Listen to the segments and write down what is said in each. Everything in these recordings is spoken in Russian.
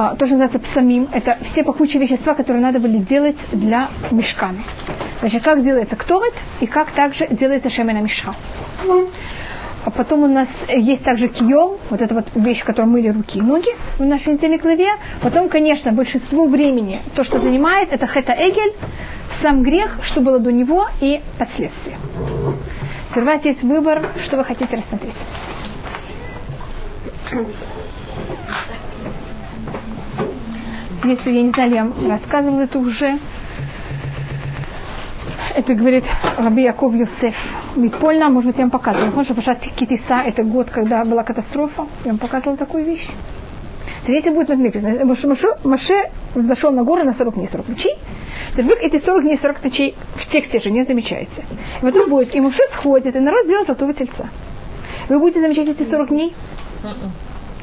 а, то, что называется псамим, это все пахучие вещества, которые надо были делать для мешкана. Значит, как делается ктовет и как также делается шемена мешка. А потом у нас есть также кием, вот эта вот вещь, которой мыли руки и ноги в нашей недельной главе. Потом, конечно, большинство времени то, что занимает, это хета эгель, сам грех, что было до него и последствия. Теперь у есть выбор, что вы хотите рассмотреть. Если, я не знаю, я рассказывала это уже, это говорит Раби Яков Юсеф. Мипольна, может быть, я вам показывала. Что Пашат Китиса, это год, когда была катастрофа. Я вам показывала такую вещь. Третий будет написано. Маше, Маше взошел на горы на 40 дней, 40 ночей. Вы эти 40 дней, 40 ночей в тексте же не замечаете. И потом будет, и Муше сходит, и народ делает золотого тельца. Вы будете замечать эти 40 дней?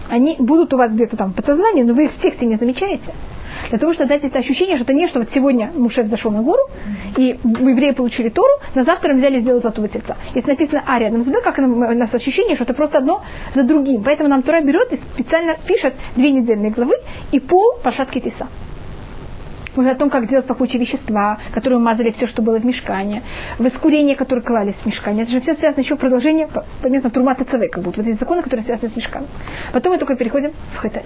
Они будут у вас где-то там в подсознании, но вы их в тексте не замечаете. Для того, чтобы дать это ощущение, что это не что вот сегодня Муше зашел на гору, и евреи получили Тору, на завтра мы взяли и сделали золотого тельца. Если написано А рядом с Б, как у нас ощущение, что это просто одно за другим. Поэтому нам Тора берет и специально пишет две недельные главы и пол пашатки Тиса. Мы о том, как делать пахучие вещества, которые мазали все, что было в мешкане, воскурение, которое клались в мешкане. Это же все связано еще продолжение, понятно, турмата как будто. Вот эти законы, которые связаны с мешканом. Потом мы только переходим в хэта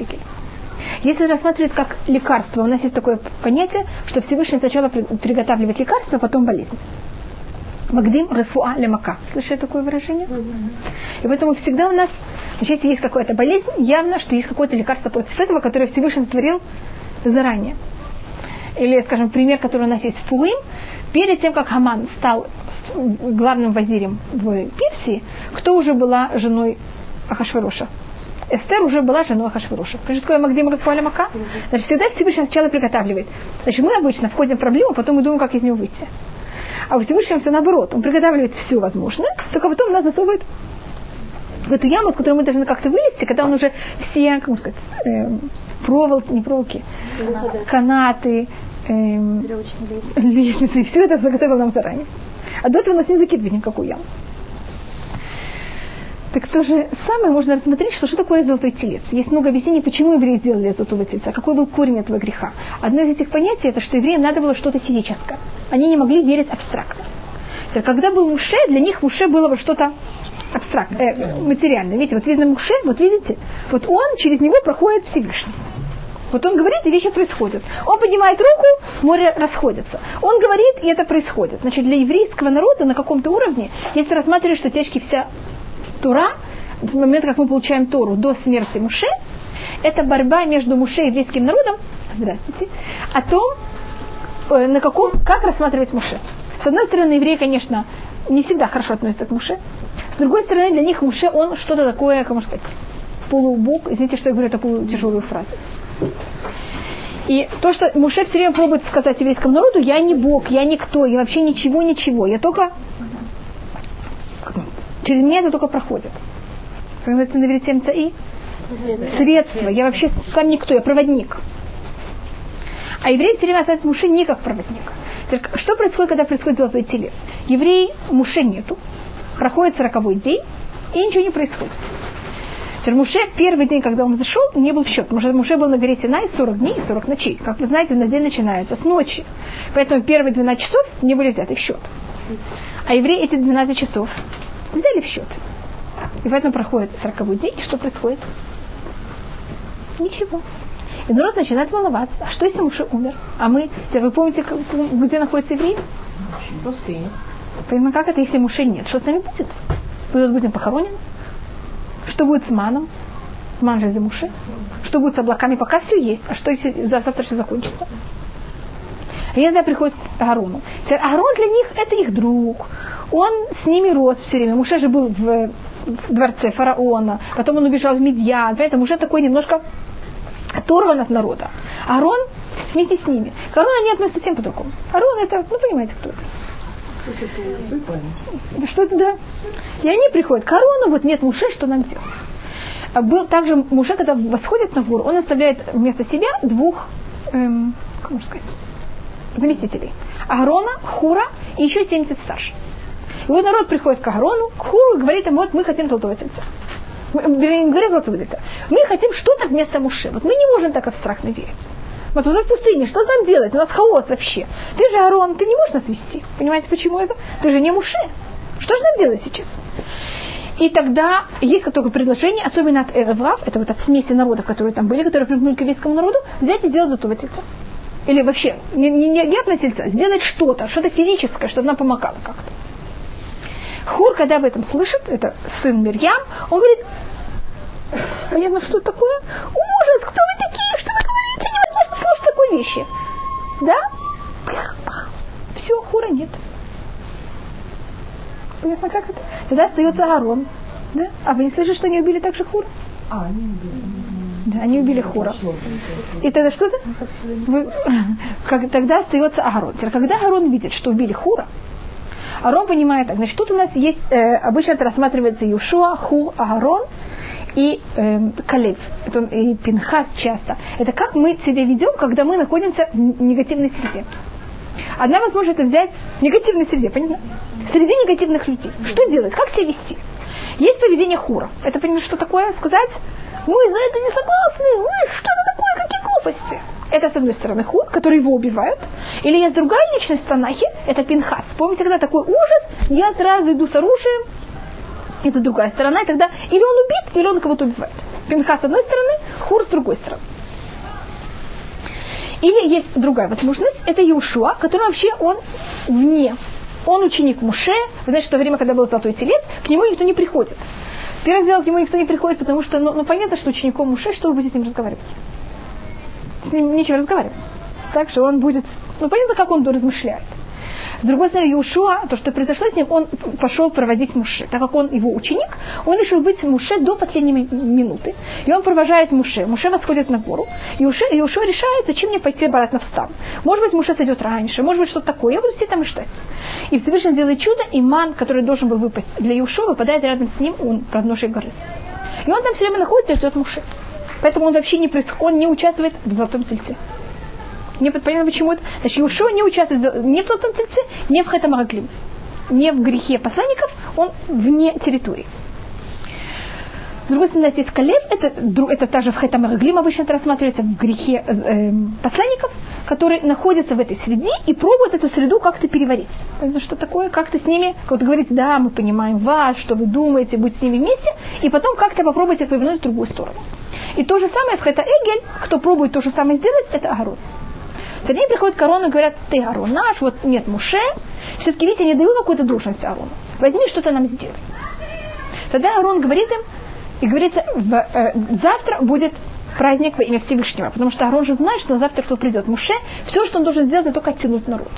Если рассматривать как лекарство, у нас есть такое понятие, что Всевышний сначала приготавливает лекарство, а потом болезнь. Магдим рефуа лемака. Слышали такое выражение? И поэтому всегда у нас, значит, есть какая-то болезнь, явно, что есть какое-то лекарство против этого, которое Всевышний творил заранее или, скажем, пример, который у нас есть в Пулым, перед тем, как Хаман стал главным вазирем в Персии, кто уже была женой Ахашвароша? Эстер уже была женой Ахашвароша. Значит, такое Магдим Мака. Значит, всегда Всевышний сначала приготавливает. Значит, мы обычно входим в проблему, потом мы думаем, как из нее выйти. А у Всевышнего все наоборот. Он приготавливает все возможное, только потом нас засовывает в эту яму, с которой мы должны как-то вылезти, когда он уже все, как сказать, э, проволоки, не проволоки, канаты, эм, лестницы, и все это заготовил нам заранее. А до этого нас не закидывает никакую яму. Так то же самое можно рассмотреть, что, что такое золотой телец. Есть много объяснений, почему евреи сделали золотого тельца, какой был корень этого греха. Одно из этих понятий, это что евреям надо было что-то физическое. Они не могли верить абстрактно. Когда был Муше, для них Муше было бы что-то абстракт, э, материальное. Видите, вот видно Муше, вот видите, вот он, через него проходит Всевышний. Вот он говорит, и вещи происходят. Он поднимает руку, море расходится. Он говорит, и это происходит. Значит, для еврейского народа на каком-то уровне, если рассматривать, что течки вся Тура, с момента, как мы получаем Тору до смерти Муше, это борьба между Муше и еврейским народом, здравствуйте, о том, э, на каком, как рассматривать Муше. С одной стороны, евреи, конечно, не всегда хорошо относятся к Муше. С другой стороны, для них Муше, он что-то такое, как можно сказать, полубог. Извините, что я говорю такую тяжелую фразу. И то, что Муше все время пробует сказать еврейскому народу, я не Бог, я никто, я вообще ничего, ничего. Я только... Через меня это только проходит. Как называется на иврите и Средство. Я вообще сам никто, я проводник. А еврей все время остается Муше не как проводник. Что происходит, когда происходит золотой телец? Еврей Муше нету, проходит сороковой день, и ничего не происходит. Теперь Муше первый день, когда он зашел, не был в счет. Потому что Муше был на горе Синай 40 дней и 40 ночей. Как вы знаете, на день начинается с ночи. Поэтому первые 12 часов не были взяты в счет. А евреи эти 12 часов взяли в счет. И поэтому проходит 40 день, и что происходит? Ничего. И народ начинает волноваться. А что если Муше умер? А мы, вы помните, где находится еврей? Пустыня. Понимаете, как это, если Муше нет? Что с нами будет? Мы будем похоронены? Что будет с маном? Ман же Муше. Что будет с облаками? Пока все есть. А что если завтра все закончится? И иногда приходит к Аарону. Аарон для них это их друг. Он с ними рос все время. Муше же был в, в дворце фараона. Потом он убежал в Медьян. Поэтому уже такой немножко оторван от народа. Аарон вместе с ними. К Аарону они относятся совсем по-другому. Аарон это, ну понимаете, кто это. Что это, да? И они приходят к Арону, вот нет Муше, что нам делать? А был также Муше, когда восходит на гору, он оставляет вместо себя двух, эм, как можно сказать, заместителей. Аарона, Хура и еще 70 старших. И вот народ приходит к Аарону, к Хуру и говорит ему, вот мы хотим золотого тельца. Мы, не говорим это. Мы хотим что-то вместо Муше. Вот мы не можем так абстрактно верить. Вот мы в пустыне, что нам делать? У нас хаос вообще. Ты же Арон, ты не можешь нас вести. Понимаете, почему это? Ты же не Муше. Что же нам делать сейчас? И тогда есть только предложение, особенно от Эреврав, это вот от смеси народов, которые там были, которые примкнули к еврейскому народу, взять и сделать золотого тельца. Или вообще, не, не, не от тельца, сделать что-то, что-то физическое, чтобы нам помогало как-то. Хур, когда об этом слышит, это сын Мирьям, он говорит, понятно, что такое? Ужас, кто вы такие, что вы говорите, слушать такой вещи. Да? Все, хура нет. Понятно, как это? Тогда остается Аарон. Да? А вы не слышите, что они убили также Хура? А, они убили. Да, они убили Хура. И тогда что-то? Вы, как, тогда остается Аарон. Теперь, когда Аарон видит, что убили Хура, Аарон понимает так. Значит, тут у нас есть, э, обычно это рассматривается Юшуа, Ху, Аарон и э, Калев, это, и Пинхас часто. Это как мы себя ведем, когда мы находимся в негативной среде. Одна возможность это взять в негативной среде, понятно? Среди негативных людей. Что делать? Как себя вести? Есть поведение хура. Это, понимаете, что такое? Сказать, мы за это не согласны, мы что это такое, какие глупости. Это, с одной стороны, хур, который его убивают. Или есть другая личность в Танахе, это Пинхас. Помните, когда такой ужас, я сразу иду с оружием, это другая сторона, и тогда или он убит, или он кого-то убивает. Пинхас с одной стороны, хур с другой стороны. Или есть другая возможность, это Иушуа, который вообще он вне. Он ученик Муше, вы знаете, что время, когда был золотой телец, к нему никто не приходит. Первым делом к нему никто не приходит, потому что, ну, ну понятно, что учеником Муше, что вы будете с ним разговаривать? С ним нечего разговаривать. Так что он будет, ну понятно, как он размышляет. С другой стороны, Иушуа, то, что произошло с ним, он пошел проводить Муше. Так как он его ученик, он решил быть Муше до последней минуты. И он провожает Муше. Муше восходит на гору. И Иушуа решает, зачем мне пойти обратно в стан. Может быть, Муше сойдет раньше, может быть, что-то такое. Я буду сидеть там и ждать. И Всевышний делает чудо, и ман, который должен был выпасть для Иушуа, выпадает рядом с ним у подножия горы. И он там все время находится и ждет Муше. Поэтому он вообще не, он не участвует в золотом тельце. Не понятно, почему это. Значит, Иешуа не участвует ни в Золотом Тельце, ни в Хэтамараглим. Не в грехе посланников, он вне территории. С другой стороны, здесь Калев, это, это также в Хэтамараглим обычно это рассматривается в грехе э, посланников, которые находятся в этой среде и пробуют эту среду как-то переварить. Что такое? Как-то с ними, вот говорить, да, мы понимаем вас, что вы думаете, быть с ними вместе, и потом как-то попробуйте повернуть в другую сторону. И то же самое в Хэта Эгель, кто пробует то же самое сделать, это Агород. К ней приходит корона и говорят, ты Арон наш, вот нет Муше, все-таки, видите, не даю какую-то должность Арону. Возьми что-то нам сделай. Тогда Арон говорит им, и говорится, в, э, завтра будет праздник во имя Всевышнего, потому что Арон же знает, что завтра кто придет. Муше, все, что он должен сделать, это только оттянуть народ.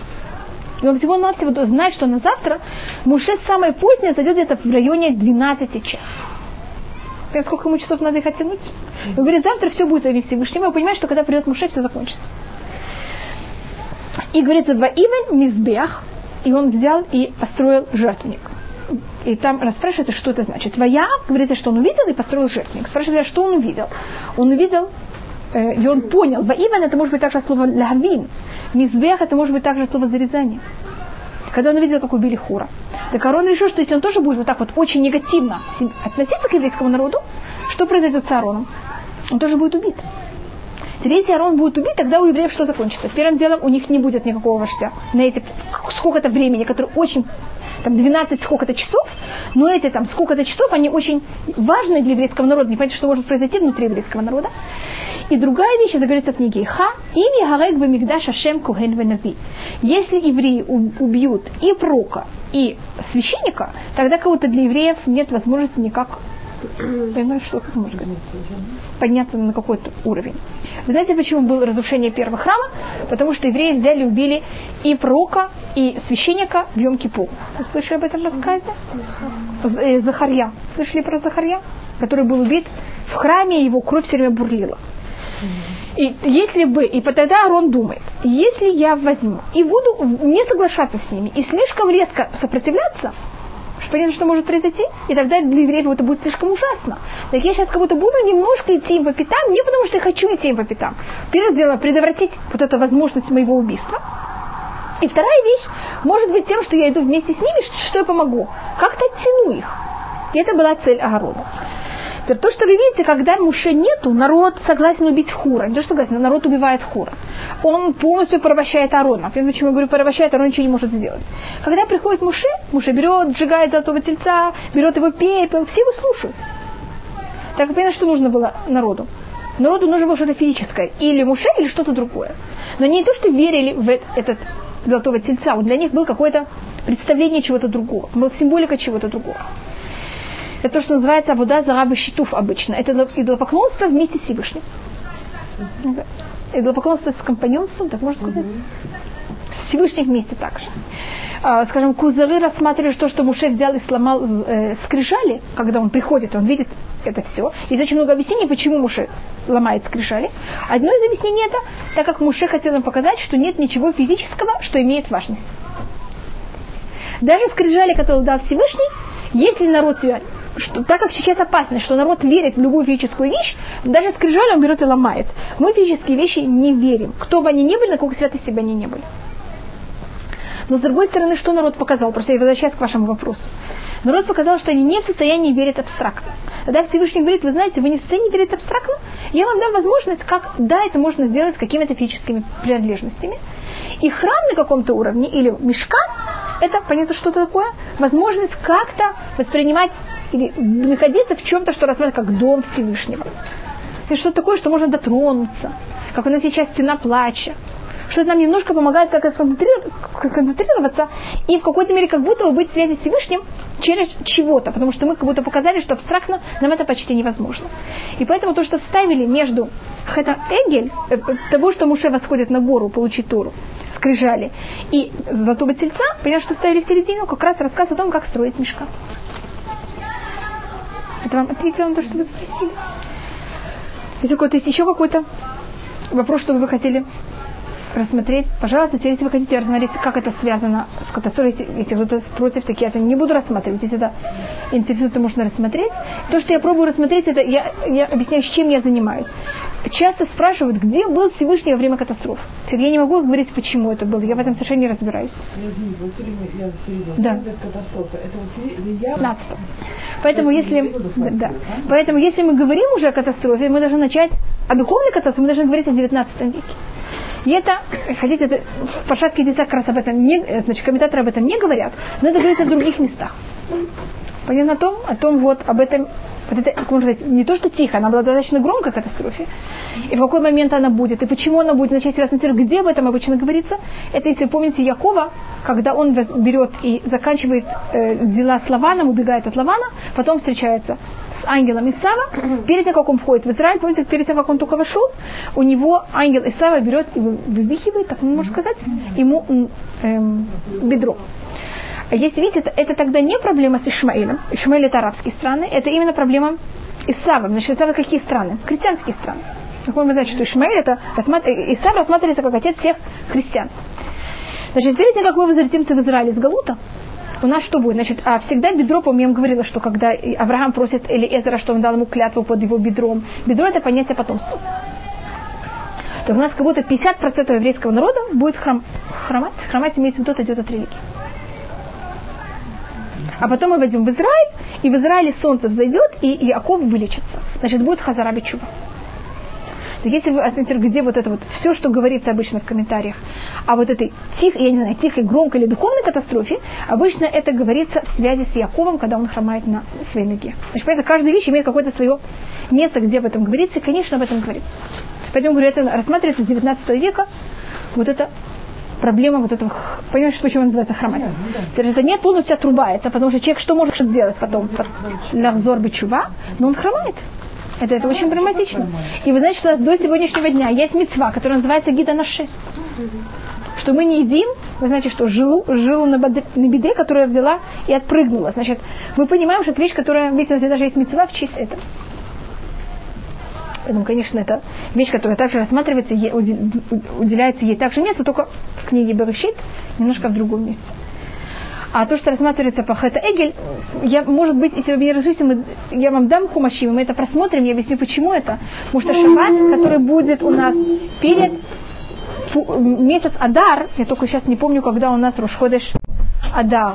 И он всего-навсего знает, что на завтра Муше самое позднее зайдет где-то в районе 12 часов. Сколько ему часов надо их оттянуть? И говорит, завтра все будет во имя Всевышнего. Понимаешь, что когда придет Муше, все закончится. И говорится, Ваивен Мизбех, и он взял и построил жертвенник. И там расспрашивается, что это значит. Вая, говорится, что он увидел и построил жертвенник. Спрашивается, что он увидел. Он увидел, э, и он понял. Ваивен это может быть также слово лавин. Мизбех это может быть также слово зарезание. Когда он увидел, как убили Хура. Так Арон решил, что если он тоже будет вот так вот очень негативно относиться к еврейскому народу, что произойдет с Ароном? Он тоже будет убит. Третий Арон будет убит, тогда у евреев что закончится? Первым делом у них не будет никакого вождя. На эти сколько-то времени, которое очень там 12 сколько-то часов, но эти там сколько-то часов, они очень важны для еврейского народа. Не понятно, что может произойти внутри еврейского народа. И другая вещь, это говорится в книге Ха, или Харек Бамигдаш Ашем Куген Венави. Если евреи убьют и прока, и священника, тогда кого-то для евреев нет возможности никак Понимаешь, что как можно подняться на какой-то уровень. Вы знаете, почему было разрушение первого храма? Потому что евреи взяли, убили и пророка, и священника в Йом-Кипур. Вы слышали об этом рассказе? Э, Захарья. Слышали про Захарья? Который был убит в храме, его кровь все время бурлила. И если бы, и тогда Арон думает, если я возьму и буду не соглашаться с ними, и слишком резко сопротивляться, понятно, что может произойти, и тогда для евреев это будет слишком ужасно. Так я сейчас как будто буду немножко идти им по пятам, не потому что я хочу идти им по пятам. Первое дело, предотвратить вот эту возможность моего убийства. И вторая вещь, может быть тем, что я иду вместе с ними, что я помогу. Как-то оттяну их. И это была цель огорода. Теперь то, что вы видите, когда Муше нету, народ согласен убить Хура. Не то, что согласен, но народ убивает Хура. Он полностью порабощает Арона. Понимаете, почему я говорю порабощает, Арон ничего не может сделать. Когда приходит Муше, Муше берет, сжигает золотого тельца, берет его пепел, все его слушают. Так понятно, что нужно было народу. Народу нужно было что-то физическое. Или Муше, или что-то другое. Но не то, что верили в этот золотого тельца. Он для них был какое-то представление чего-то другого. Был символика чего-то другого. Это то, что называется Абуда Зараба Щитов обычно. Это идолопоклонство вместе с Всевышним. Идолопоклонство с компаньонством, так можно сказать? С Всевышним вместе также. А, скажем, Кузары рассматривали то, что Муше взял и сломал э, скрижали, когда он приходит, он видит это все. Есть очень много объяснений, почему Муше ломает скрижали. Одно из объяснений это, так как Муше хотел им показать, что нет ничего физического, что имеет важность. Даже скрижали, которые дал Всевышний, если народ что, так как сейчас опасно, что народ верит в любую физическую вещь, даже скрижали он берет и ломает. Мы в физические вещи не верим. Кто бы они ни были, на какой святости бы они ни были. Но с другой стороны, что народ показал? Просто я возвращаюсь к вашему вопросу. Народ показал, что они не в состоянии верить абстрактно. Когда Всевышний говорит, вы знаете, вы не в состоянии верить абстрактно, я вам дам возможность, как, да, это можно сделать с какими-то физическими принадлежностями. И храм на каком-то уровне, или мешка, это, понятно, что-то такое, возможность как-то воспринимать или находиться в чем-то, что рассматривается как дом Всевышнего. Это что-то такое, что можно дотронуться, как у нас сейчас стена плача, что это нам немножко помогает как концентрироваться и в какой-то мере как будто бы быть в связи с Всевышним через чего-то, потому что мы как будто показали, что абстрактно нам это почти невозможно. И поэтому то, что вставили между Хета Эгель, э, того, что Муше восходит на гору получить Туру, скрижали, и золотого тельца, понятно, что ставили в середину, как раз рассказ о том, как строить мешка. Это вам ответила на то, что вы спросили? Есть, какой-то, есть еще какой-то вопрос, что вы хотели рассмотреть, пожалуйста, если вы хотите рассмотреть, как это связано с катастрофой, если, если кто-то против, так я это не буду рассматривать. Если это интересует, то можно рассмотреть. То, что я пробую рассмотреть, это я, я объясняю, с чем я занимаюсь. Часто спрашивают, где был Всевышний во время катастроф. Я не могу говорить, почему это было. Я в этом совершенно не разбираюсь. Да. Это Поэтому если, да, поэтому если мы говорим уже о катастрофе, мы должны начать о духовной катастрофе, мы должны говорить о 19 веке. И это, хотите, это, в Пашатке как раз об этом не, э, значит, комментаторы об этом не говорят, но это говорится в других местах. Понятно о том, о том вот, об этом, вот это, как можно сказать, не то, что тихо, она была достаточно громкой катастрофе. И в какой момент она будет, и почему она будет, если рассмотреть, где об этом обычно говорится, это, если вы помните, Якова, когда он берет и заканчивает э, дела с Лаваном, убегает от Лавана, потом встречается с ангелом Исава, перед тем, как он входит в Израиль, помните, перед тем, как он только вошел, у него ангел Исава берет и вывихивает, так можно сказать, ему эм, бедро. А если видите, это, тогда не проблема с Ишмаилем. Ишмаиль это арабские страны, это именно проблема Исава. Значит, Исава какие страны? Христианские страны. Как мы знаем, что Ишмаиль это Исав рассматривается как отец всех христиан. Значит, перед тем, как мы возвратимся в Израиль из Галута, у нас что будет? Значит, а всегда бедро, помню, я говорила, что когда Авраам просит или Эзера, что он дал ему клятву под его бедром, бедро это понятие потомства. То у нас как будто 50% еврейского народа будет храм, хромать. Хромать имеется в виду, идет от религии. А потом мы войдем в Израиль, и в Израиле солнце взойдет, и Яков вылечится. Значит, будет Хазараби Чува. Если вы оцените, где вот это вот все, что говорится обычно в комментариях, а вот этой тихой, я не знаю, тихой, громкой или духовной катастрофе, обычно это говорится в связи с Яковом, когда он хромает на своей ноге. Значит, поэтому каждая вещь имеет какое-то свое место, где об этом говорится, и, конечно, об этом говорится. Поэтому, говорю, это рассматривается с 19 века, вот это проблема вот этого, понимаешь, почему называется хромать? Это не полностью отрубается, потому что человек что может сделать потом? Лахзор бичува, но он хромает. Это, это очень драматично. И вы знаете, что у нас до сегодняшнего дня есть мецва, которая называется гида наши. Что мы не едим, вы знаете, что жилу, жилу на, беде, на беде, которую я взяла и отпрыгнула. Значит, мы понимаем, что это вещь, которая, видите, даже есть мецва в честь этого. Поэтому, конечно, это вещь, которая также рассматривается, ей, уделяется ей также место, только в книге Берешит, немножко в другом месте. А то, что рассматривается по Хэта Эгель, я, может быть, если вы меня разрешите, я вам дам хумаши, мы это просмотрим, я объясню, почему это. Потому что шаббат, который будет у нас перед месяц Адар, я только сейчас не помню, когда у нас Рушходыш Адар.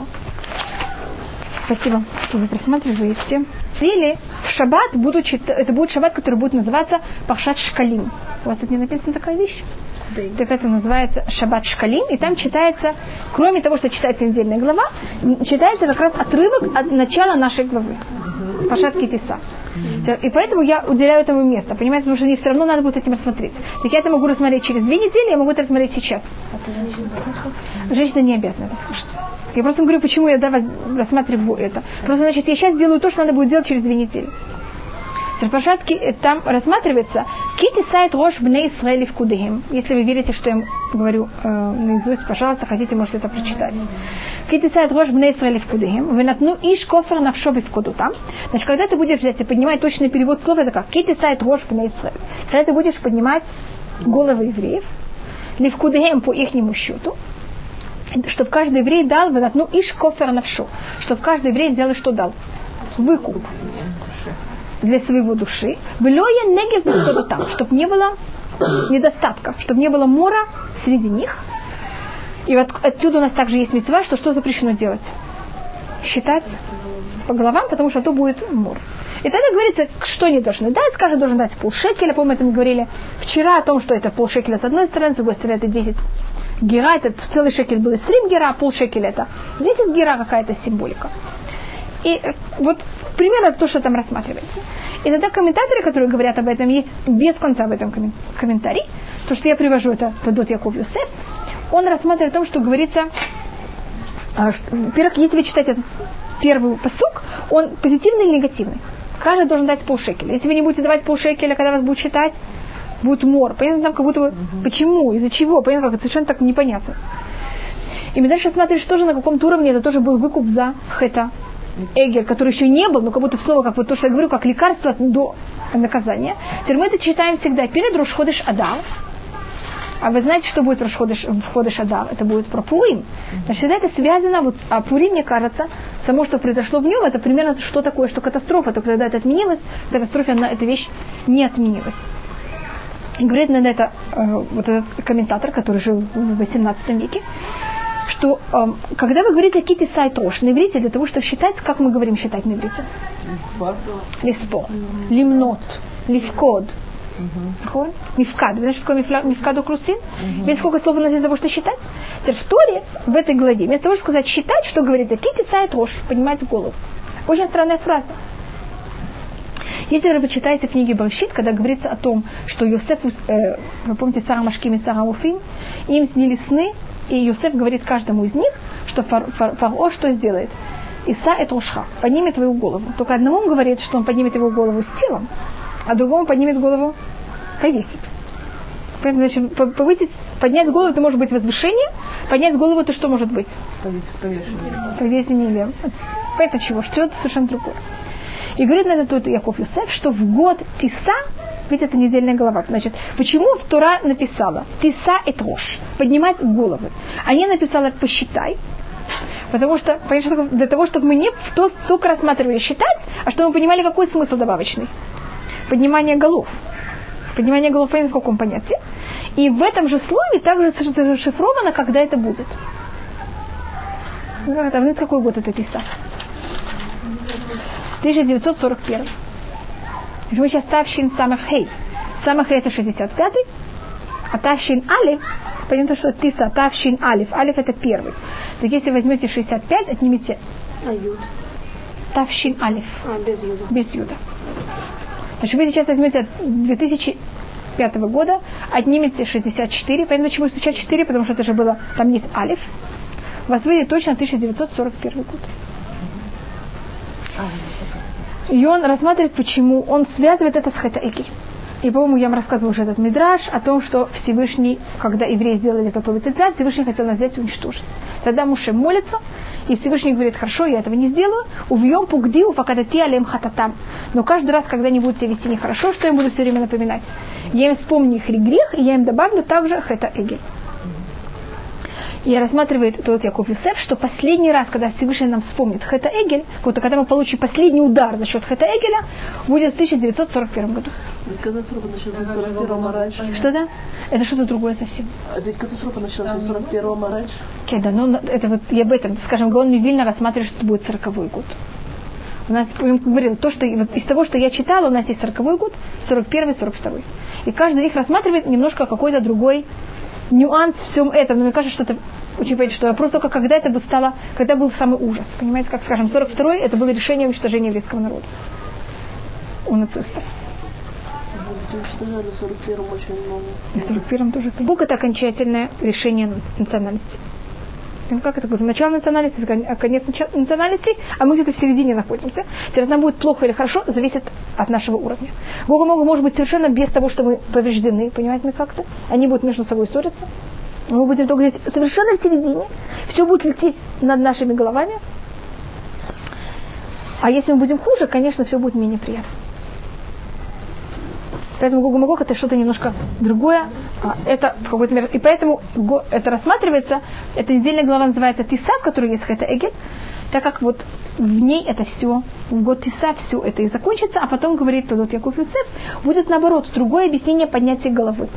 Спасибо, что вы просматриваете. Недели в шаббат буду читать, это будет шаббат, который будет называться Пашат Шкалим. У вас тут не написана такая вещь? Так это называется Шаббат Шкалим, и там читается, кроме того, что читается недельная глава, читается как раз отрывок от начала нашей главы. Пашат Китиса. И поэтому я уделяю этому место, понимаете, потому что мне все равно надо будет этим рассмотреть. Так я это могу рассмотреть через две недели, я могу это рассмотреть сейчас. Женщина не обязана это слушать. Я просто говорю, почему я да, рассматриваю это. Просто, значит, я сейчас делаю то, что надо будет делать через две недели. Пашатки э, там рассматривается Кити сайт Рош Бне Исраэли в Кудыгим. Если вы верите, что я говорю э, наизусть, пожалуйста, хотите, можете это прочитать. Кити сайт Рош Бне Исраэли в Кудыгим. Вы натну иш кофер на вшобе в куду там. Значит, когда ты будешь взять и поднимать точный перевод слова, это как Кити сайт Рош Бне Исраэль. Когда ты будешь поднимать головы евреев, Ливкудеем по ихнему счету, чтобы каждый еврей дал, ну, иш кофер навшу, чтобы каждый еврей сделал, что дал? Выкуп для своего души. Влёя негев там, чтобы не было недостатка, чтобы не было мора среди них. И вот отсюда у нас также есть мецва, что что запрещено делать? Считать по головам, потому что то будет мор. И тогда говорится, что они должны дать. Каждый должен дать полшекеля. Помню, это мы говорили вчера о том, что это полшекеля с одной стороны, с другой стороны это 10 гера. Это целый шекель был из 3 гера, а полшекеля это 10 гера какая-то символика. И вот примерно то, что там рассматривается. И тогда комментаторы, которые говорят об этом, есть без конца об этом комментарий. То, что я привожу, это Тодот Яков Юсеф. Он рассматривает о том, что говорится, а, во-первых, если вы читаете этот первый посук, он позитивный или негативный. Каждый должен дать полшекеля. Если вы не будете давать полшекеля, когда вас будут читать, будет мор. Понятно, там как будто бы, угу. почему, из-за чего, понятно, как это совершенно так непонятно. И мы дальше смотришь тоже на каком-то уровне это тоже был выкуп за хета Эгер, который еще не был, но как будто снова, как вот то, что я говорю, как лекарство до наказания. Теперь мы это читаем всегда перед Рошходыш Адам. А вы знаете, что будет Рошходыш, Ходыш Адам? Это будет про Пурим. Значит, всегда это связано, вот, а Пурим, мне кажется, само, что произошло в нем, это примерно что такое, что катастрофа. Только когда это отменилось, в катастрофе она, эта вещь не отменилась. И говорит на это э, вот этот комментатор, который жил в 18 веке, что эм, когда вы говорите кити сайтрош на иврите, для того, чтобы считать, как мы говорим считать на иврите? Лиспо. Лимнот. Лифкод. Угу. Мифкад. Вы знаете, что такое мифкад окрусин? Угу. Сколько слов у нас для того, чтобы считать? Теперь в Торе, в этой главе, вместо того, чтобы сказать считать, что говорит, кити сайтрош, поднимать голову. Очень странная фраза. Если вы почитаете книги Барщит, когда говорится о том, что Йосеф, э, вы помните, Сара Машким и Сара Уфим, им снили сны, и Юсеф говорит каждому из них, что фар, фар, фараон что сделает? Иса это ушха, поднимет твою голову. Только одному он говорит, что он поднимет его голову с телом, а другому поднимет голову повесит. Значит, повысить, поднять голову это может быть возвышение, поднять голову это что может быть? Повесение. Повесение. Понятно чего? Что это совершенно другое. И говорит на это тут Яков Юсеф, что в год Тиса ведь это недельная голова. Значит, почему в Тура написала «Тиса и трош» – поднимать головы. А не написала «посчитай», Потому что, понимаешь, для того, чтобы мы не только рассматривали считать, а чтобы мы понимали, какой смысл добавочный. Поднимание голов. Поднимание голов, понятно, в каком понятии. И в этом же слове также зашифровано, когда это будет. Ну, это, какой год это Тиса? 1941. Мы сейчас Тавшин Самах Хей. Самах это 65-й, а Тавшин Алиф, понятно, что Тиса, Тавшин Алиф. Алиф это первый. Так если возьмете 65, отнимите Ают. Тавшин Алиф. А, без юда. Без юда. Значит, вы сейчас возьмете 2005 года, отнимете 64. Понятно, почему 64? Потому что это же было, там есть Алиф. У вас выйдет точно 1941 год. И он рассматривает, почему он связывает это с Хатаэки. И, по-моему, я вам рассказывала уже этот мидраж о том, что Всевышний, когда евреи сделали готовый цельця, Всевышний хотел нас взять и уничтожить. Тогда Муше молится, и Всевышний говорит, хорошо, я этого не сделаю, увьем пугдиу, факадати алем хататам. Но каждый раз, когда они будут себя вести нехорошо, что я буду все время напоминать? Я им вспомню их грех, и я им добавлю также хэта эгель. И рассматривает тот Яков Юсеф, что последний раз, когда Всевышний нам вспомнит Хета Эгель, вот когда мы получим последний удар за счет Хета Эгеля, будет в 1941 году. Что да? Это что-то другое совсем. А ведь катастрофа началась в 41-м, а раньше? Okay, да, ну, это вот, я об этом, скажем, Гаон Вильна рассматривает, что это будет 40 год. У нас, я говорил, то, что вот из того, что я читала, у нас есть 40 год, 41 42 И каждый из них рассматривает немножко какой-то другой нюанс в всем этом. Но мне кажется, что это очень понятно, что вопрос только когда это бы стало, когда был самый ужас. Понимаете, как скажем, 42-й это было решение уничтожения еврейского народа у нацистов. Уничтожали в 41-м очень много. И в 41-м тоже. Бог это окончательное решение национальности. Ну, как это будет? Начало национальности, а конец национальности, а мы где-то в середине находимся. Теперь нам будет плохо или хорошо, зависит от нашего уровня. Бога Богу может быть совершенно без того, что мы повреждены, понимаете, как-то. Они будут между собой ссориться. Мы будем только здесь совершенно в середине. Все будет лететь над нашими головами. А если мы будем хуже, конечно, все будет менее приятно. Поэтому Гогу Магог это что-то немножко другое. А, это в какой-то мере. И поэтому это рассматривается, эта недельная глава называется Тиса, в которой есть это Эгет, так как вот в ней это все, в год Тиса все это и закончится, а потом говорит Тодот Яков Юсеф, будет наоборот, другое объяснение поднятия головы.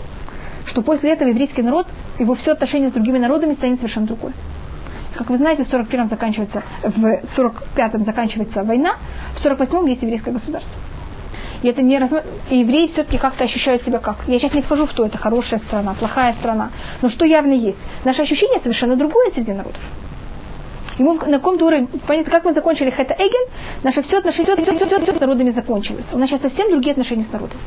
Что после этого еврейский народ, его все отношение с другими народами станет совершенно другое. Как вы знаете, в 41-м заканчивается, в 45-м заканчивается война, в 48-м есть еврейское государство. И это не раз... И евреи все-таки как-то ощущают себя как. Я сейчас не вхожу в то, это хорошая страна, плохая страна. Но что явно есть? Наше ощущение совершенно другое среди народов. И мы на каком-то уровне, понятно, как мы закончили Хэта Эгель, наше все отношения все, все, все, все с народами закончилось. У нас сейчас совсем другие отношения с народом.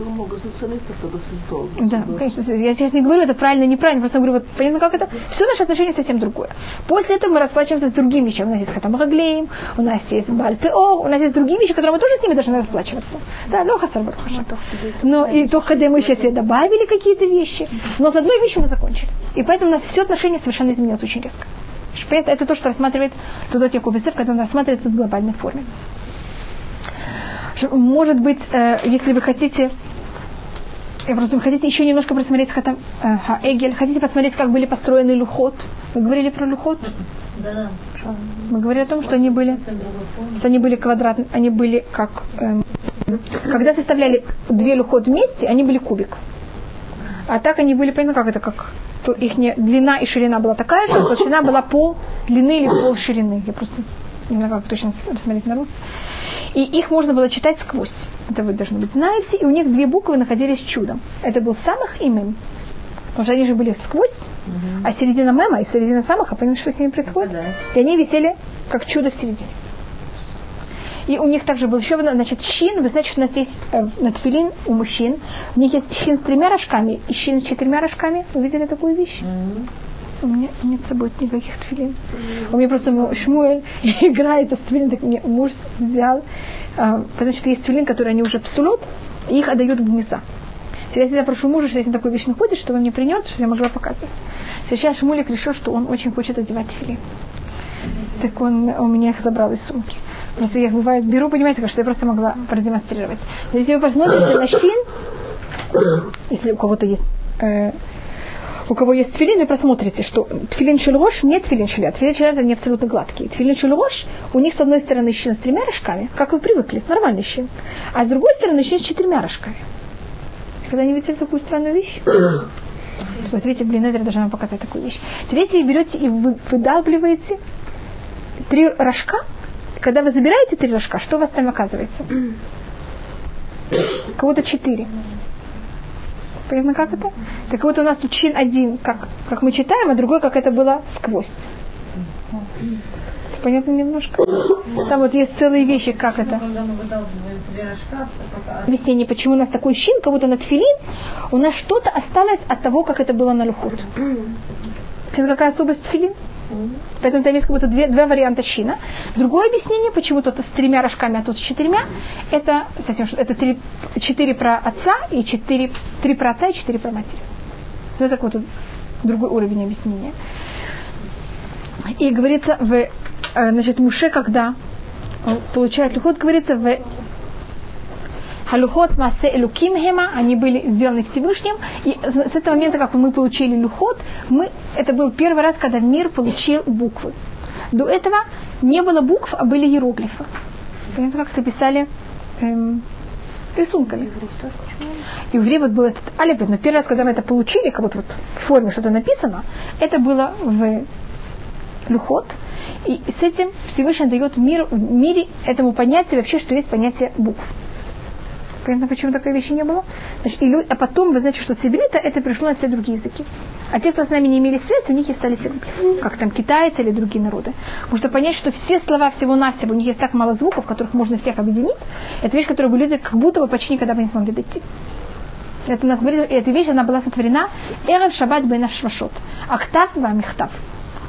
Много социалистов, когда создал. Да, конечно. Я сейчас не говорю, это правильно, неправильно, просто говорю, вот понятно, как это. Все наши отношения совсем другое. После этого мы расплачиваемся с другими вещами. У нас есть Хатам Раглеем, у нас есть Бальпео, у нас есть другие вещи, которые мы тоже с ними должны расплачиваться. Да, но Хасар Но и только когда мы сейчас добавили какие-то вещи, но с одной вещью мы закончили. И поэтому у нас все отношения совершенно изменилось очень резко. Это то, что рассматривает Тудот Якубисев, когда он рассматривается в глобальной форме. Может быть, э, если вы хотите я просто, хотите еще немножко просмотреть Хатам, э, Эгель? Хотите посмотреть, как были построены люхот? Мы говорили про люхот? Да. Мы говорили о том, что они были, что они были квадратные, они были как, э, когда составляли две люхот вместе, они были кубик. А так они были, понятно, как это, как их длина и ширина была такая же, толщина была пол длины или пол ширины. Я просто не знаю, как точно рассмотреть на русском. И их можно было читать сквозь. Это вы, должны быть, знаете. И у них две буквы находились чудом. Это был самых и мем. Потому что они же были сквозь, угу. а середина мема и середина самых, а понятно, что с ними происходит? Да, И они висели как чудо в середине. И у них также был еще, значит, щин. Вы знаете, что у нас есть э, на тфилин у мужчин. У них есть щин с тремя рожками и щин с четырьмя рожками. Вы видели такую вещь? Mm-hmm. У меня нет с собой никаких тфилин. У меня просто Шмуэль играет с тфилин, так мне муж взял. А, потому что есть тфилин, которые они уже псулют, и их отдают в гнезда. Я всегда прошу мужа, что если такой вещь находишь, он мне принес, что я могла показывать. Сейчас Шмулик решил, что он очень хочет одевать тфилин. Так он у меня их забрал из сумки. Просто я их бывает беру, понимаете, что я просто могла продемонстрировать. Если вы посмотрите на щин, если у кого-то есть э, у кого есть тфилин, вы просмотрите, что тфилин шельрош не тфилин шеля. Тфилин шеля это не абсолютно гладкий. Тфилин шельрош, у них с одной стороны щин с тремя рожками, как вы привыкли, нормальный щин. А с другой стороны щин с четырьмя рожками. Когда не видели такую странную вещь? Вот видите, блин, я должна вам показать такую вещь. Вы берете и вы выдавливаете три рожка. Когда вы забираете три рожка, что у вас там оказывается? Кого-то четыре. Понятно, как это? Так вот у нас тут чин один, как, как мы читаем, а другой, как это было сквозь. Понятно немножко? Там вот есть целые вещи, как это. Объяснение, почему у нас такой щин, как будто на тфилин, у нас что-то осталось от того, как это было на люхут. Это какая особость тфилин? Поэтому там есть как будто две, два варианта щина. Другое объяснение, почему тот с тремя рожками, а тот с четырьмя, это, совсем, это три, четыре про отца и четыре, три про отца и четыре про матери. Ну, это вот другой уровень объяснения. И говорится в, э, значит, Муше, когда получает лихот, говорится в Халюхот Масе Элуким Хема, они были сделаны Всевышним. И с этого момента, как мы получили люхот, мы, это был первый раз, когда мир получил буквы. До этого не было букв, а были иероглифы. Это писали эм, рисунками. И у евреев вот был этот алифбет, но первый раз, когда мы это получили, как будто вот в форме что-то написано, это было в люхот, и с этим Всевышний дает мир, в мире этому понятию вообще, что есть понятие букв. Понятно, почему такой вещи не было? Значит, и, а потом, вы знаете, что с иврита это пришло на все другие языки. А те, кто с нами не имели связи, у них и стали иероглифы. Как там китайцы или другие народы. Что понять, что все слова всего-навсего, у них есть так мало звуков, которых можно всех объединить, это вещь, которую бы люди как будто бы почти никогда бы не смогли дойти. Это нас говорит, эта вещь, она была сотворена Эрев Шаббат Бен Швашот. Актав Вамихтав.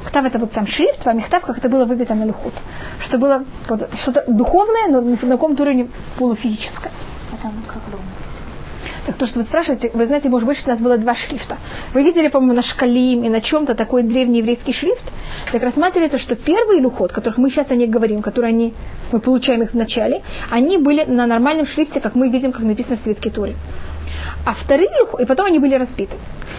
Ктав это вот сам шрифт, мехтав, как это было выбито на люхут. Что было что-то духовное, но на каком-то уровне полуфизическое. Это как дома. Так то, что вы спрашиваете, вы знаете, может быть, у нас было два шрифта. Вы видели, по-моему, на шкалим и на чем-то такой древний еврейский шрифт. Так рассматривается, что первый люхот, которых мы сейчас о них говорим, которые они, мы получаем их в начале, они были на нормальном шрифте, как мы видим, как написано в Светке Торе. А вторые люхот, и потом они были разбиты.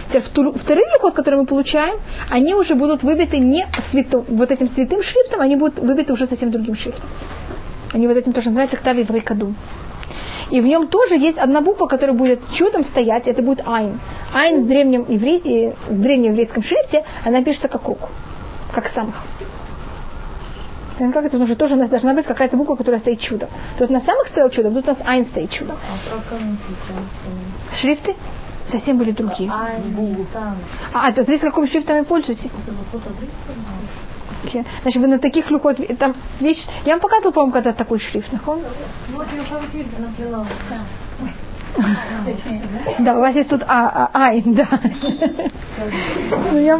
Вторые люхот, которые мы получаем, они уже будут выбиты не святым, вот этим святым шрифтом, они будут выбиты уже совсем другим шрифтом. Они вот этим тоже называются Ктави Врейкадум. И в нем тоже есть одна буква, которая будет чудом стоять, это будет Айн. Айн в древнем, евре... в древнем еврейском шрифте, она пишется как круг, как самых. Как это? Что тоже у нас должна быть какая-то буква, которая стоит чудо. Тут на самых стоял чудо, тут у нас Айн стоит чудо. Шрифты совсем были другие. А, это зависит, каким шрифтом вы пользуетесь. Значит, вы на таких люкот, там вещь, я вам показывала, по-моему, когда такой шрифт? Вот я уже да, у вас есть тут а, а, айн, да. Ну, я,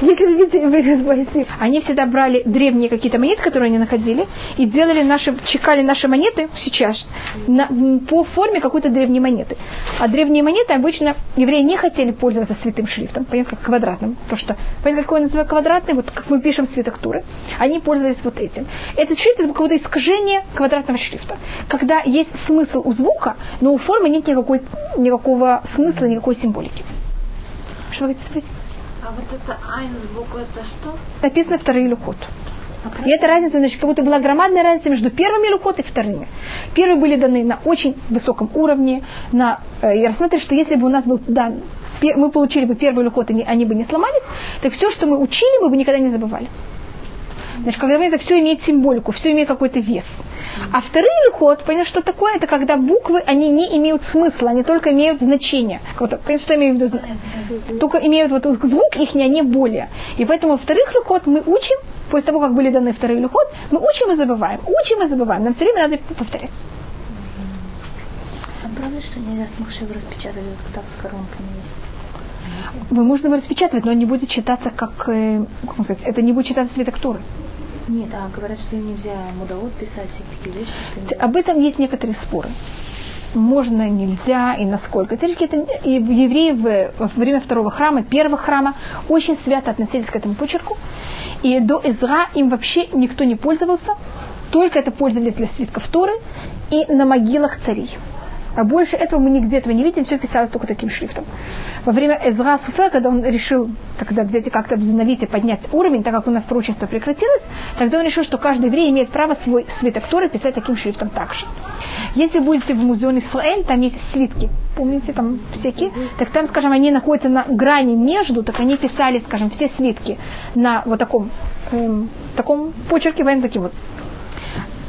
если вы видите, они всегда брали древние какие-то монеты, которые они находили, и делали наши, чекали наши монеты сейчас на, по форме какой-то древней монеты. А древние монеты обычно евреи не хотели пользоваться святым шрифтом, понятно, как квадратным. Потому что, понятно, какой он называется квадратный, вот как мы пишем свитоктуры, они пользовались вот этим. Этот шрифт это какое-то искажение квадратного шрифта. Когда есть смысл у звука, но у формы нет никакой, никакого смысла, никакой символики. Что вы хотите спросить? А вот это айн сбоку, это что? Написано вторые люхот. И эта разница, значит, как будто была громадная разница между первыми люхот и вторыми. Первые были даны на очень высоком уровне. На, э, я рассматриваю, что если бы у нас был дан, мы получили бы первый люхот, и они бы не сломались, так все, что мы учили, мы бы никогда не забывали. Значит, когда это все имеет символику, все имеет какой-то вес. А второй ход, понимаете, что такое? Это когда буквы, они не имеют смысла, они только имеют значение. Понимаете, что я имею в виду? Только имеют вот звук их, а не более. И поэтому вторых ход мы учим, после того, как были даны вторые ход, мы учим и забываем. Учим и забываем. Нам все время надо повторять. А правда, что нельзя с Махшев распечатать вот так с коронками? Вы можете его распечатывать, но он не будет читаться как, э, как сказать, это не будет читаться цветоктуры. Нет, а говорят, что нельзя мудовод писать все такие вещи. Об этом есть некоторые споры. Можно, нельзя и насколько. Это, и евреи во время второго храма, первого храма, очень свято относились к этому почерку. И до Изра им вообще никто не пользовался. Только это пользовались для свитков Торы и на могилах царей. А больше этого мы нигде этого не видим, все писалось только таким шрифтом. Во время Эзра Суфе, когда он решил тогда взять и как-то обновить и поднять уровень, так как у нас прочество прекратилось, тогда он решил, что каждый еврей имеет право свой свиток Торы писать таким шрифтом также. Если будете в музее Исраэль, там есть свитки, помните, там всякие, так там, скажем, они находятся на грани между, так они писали, скажем, все свитки на вот таком, эм, таком почерке, военно таким вот.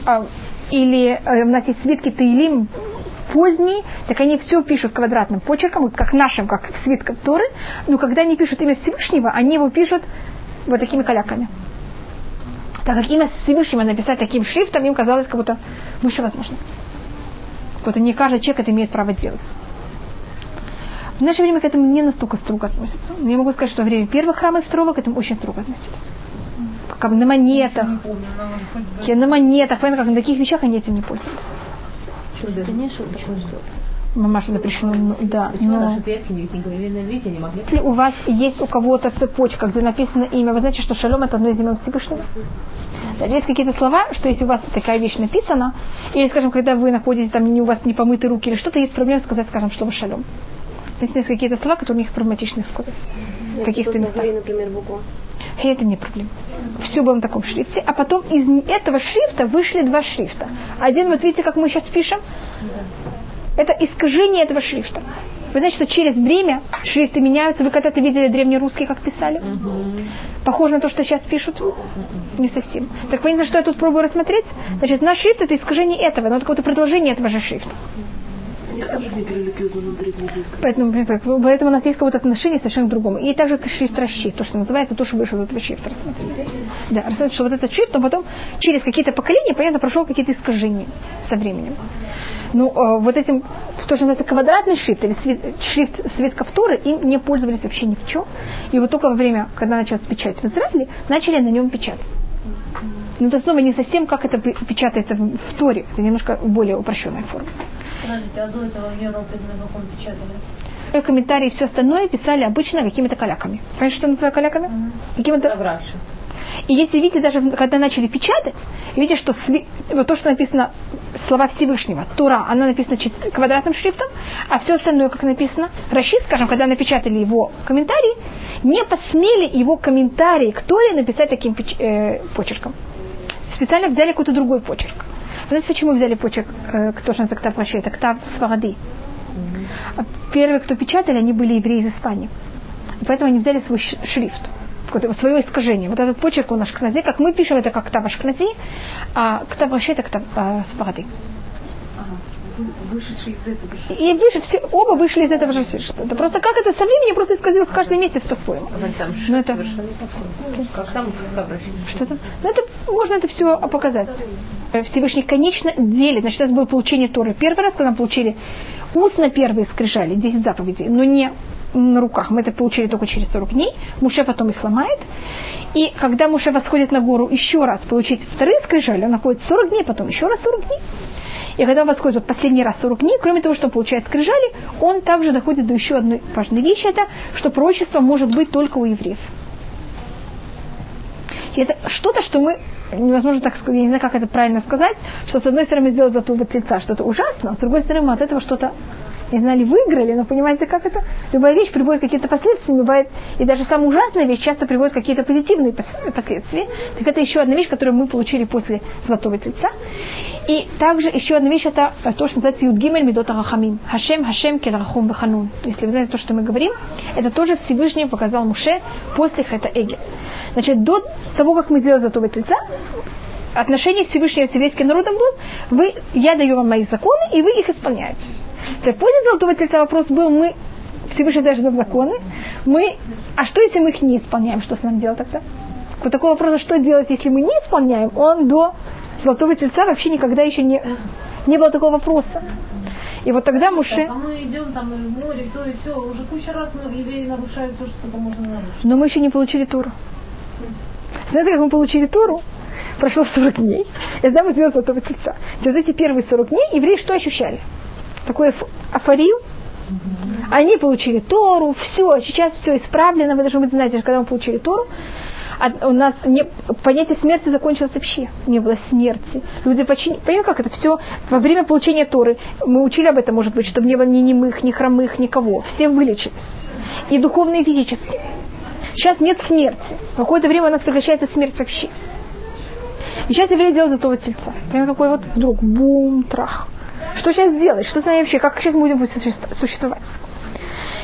А, или э, у нас есть свитки Таилим, поздние, так они все пишут квадратным почерком, вот как нашим, как в свитках Торы, но когда они пишут имя Всевышнего, они его пишут вот такими каляками. Так как имя Всевышнего написать таким шрифтом, им казалось как будто выше возможности. Как будто не каждый человек это имеет право делать. В наше время к этому не настолько строго относятся. Но я могу сказать, что во время первых храмов и второго к этому очень строго относились. Как на монетах. На монетах, понятно, как на таких вещах они этим не пользуются. Мамаша запрещено, ну, да. Но... Если у вас есть у кого-то цепочка, где написано имя, вы знаете, что шалом это одно из имен Всевышнего? Есть какие-то слова, что если у вас такая вещь написана, или, скажем, когда вы находитесь, там у вас не помыты руки или что-то, есть проблема сказать, скажем, слово шалом. То есть есть какие-то слова, которые у них проблематичны сказать. В каких-то местах. например, букву. И это не проблема. Все было на таком шрифте. А потом из этого шрифта вышли два шрифта. Один, вот видите, как мы сейчас пишем? Это искажение этого шрифта. Вы знаете, что через время шрифты меняются. Вы когда-то видели древнерусский, как писали? Похоже на то, что сейчас пишут? Не совсем. Так понятно, что я тут пробую рассмотреть? Значит, наш шрифт это искажение этого, но это какое-то продолжение этого же шрифта. Поэтому, поэтому у нас есть какое-то отношение совершенно к другому. И также шрифт расщит, то, что называется, то, что вышло из этого шрифта. Да, рассмотреть, что вот этот шрифт, он потом через какие-то поколения, понятно, прошел какие-то искажения со временем. Ну, э, вот этим, то, что называется квадратный шрифт, или свит, шрифт свитка Торы, им не пользовались вообще ни в чем. И вот только во время, когда началась печать в Израиле, начали на нем печатать. Но это снова не совсем как это печатается в Торе, это немножко более упрощенная форма. Подождите, а до этого в Европе на каком печатали? Комментарии и все остальное писали обычно какими-то каляками. Понимаете, что называют каляками? Mm-hmm. Какими-то... И если видите, даже когда начали печатать, видите, что сви... вот то, что написано слова Всевышнего, Тура, она написана квадратным шрифтом, а все остальное, как написано, Рашид, скажем, когда напечатали его комментарии, не посмели его комментарии к Торе написать таким э, почерком. Специально взяли какой-то другой почерк. Знаете, почему взяли почерк, э, кто же Ктав Раши? Это Ктав Сварады. А первые, кто печатали, они были евреи из Испании. Поэтому они взяли свой шрифт, свое искажение. Вот этот почерк у нас Ашкнази, как мы пишем, это как Ктав Ашкнази, а Ктав Раши это Ктав э, Сварады. И выше, все, оба вышли из этого же что Это просто как это со временем просто исказилось в каждом месте по-своему. Ну это... Как там Что-то? Ну это, можно это все показать. Всевышний конечно делит. Значит, у нас было получение Торы. Первый раз, когда мы получили устно первые скрижали, 10 заповедей, но не на руках. Мы это получили только через 40 дней. Муше потом их сломает. И когда Муше восходит на гору еще раз получить вторые скрижали, он находит 40 дней, потом еще раз 40 дней. И когда он восходит вот последний раз 40 дней, кроме того, что он получает скрижали, он также доходит до еще одной важной вещи, это что пророчество может быть только у евреев. И это что-то, что мы невозможно так сказать, я не знаю, как это правильно сказать, что с одной стороны зато вот лица что-то ужасно, а с другой стороны мы от этого что-то не знали, выиграли, но понимаете, как это? Любая вещь приводит какие-то последствия, бывает, и даже самая ужасная вещь часто приводит какие-то позитивные последствия. Так это еще одна вещь, которую мы получили после Золотого Тельца. И также еще одна вещь, это то, что называется Юдгимель Медота Рахамим. Хашем, Хашем, Келарахум Баханун. Если вы знаете то, что мы говорим, это тоже Всевышний показал Муше после Хета Эгель. Значит, до того, как мы сделали Золотого Тельца, отношение Всевышнего с еврейским народом был, вы, я даю вам мои законы, и вы их исполняете. Так после Золотого Тельца вопрос был, мы Всевышний даже нам законы, мы, а что если мы их не исполняем, что с нами делать тогда? Вот такого вопроса, что делать, если мы не исполняем, он до Золотого Тельца вообще никогда еще не, не было такого вопроса. И вот тогда Муше... А мы идем там в море, то и все, уже куча раз мы, евреи нарушают все, что можно нарушить. Но мы еще не получили Туру. Знаете, как мы получили Туру? Прошло 40 дней. И тогда мы сделали Золотого Тельца. И вот эти первые 40 дней евреи что ощущали? Такой афорию, они получили Тору, все, сейчас все исправлено, вы должны быть знаете, когда мы получили Тору, у нас не, понятие смерти закончилось вообще, не было смерти. Люди почти, понимаете, как это все, во время получения Торы, мы учили об этом, может быть, чтобы не было ни немых, ни хромых, никого, все вылечились. И духовно, и физически. Сейчас нет смерти. Какое-то время у нас прекращается смерть вообще. И сейчас евреи делают золотого тельца. Прямо какой вот вдруг бум, трах. Что сейчас делать? Что с нами вообще? Как сейчас будем существовать?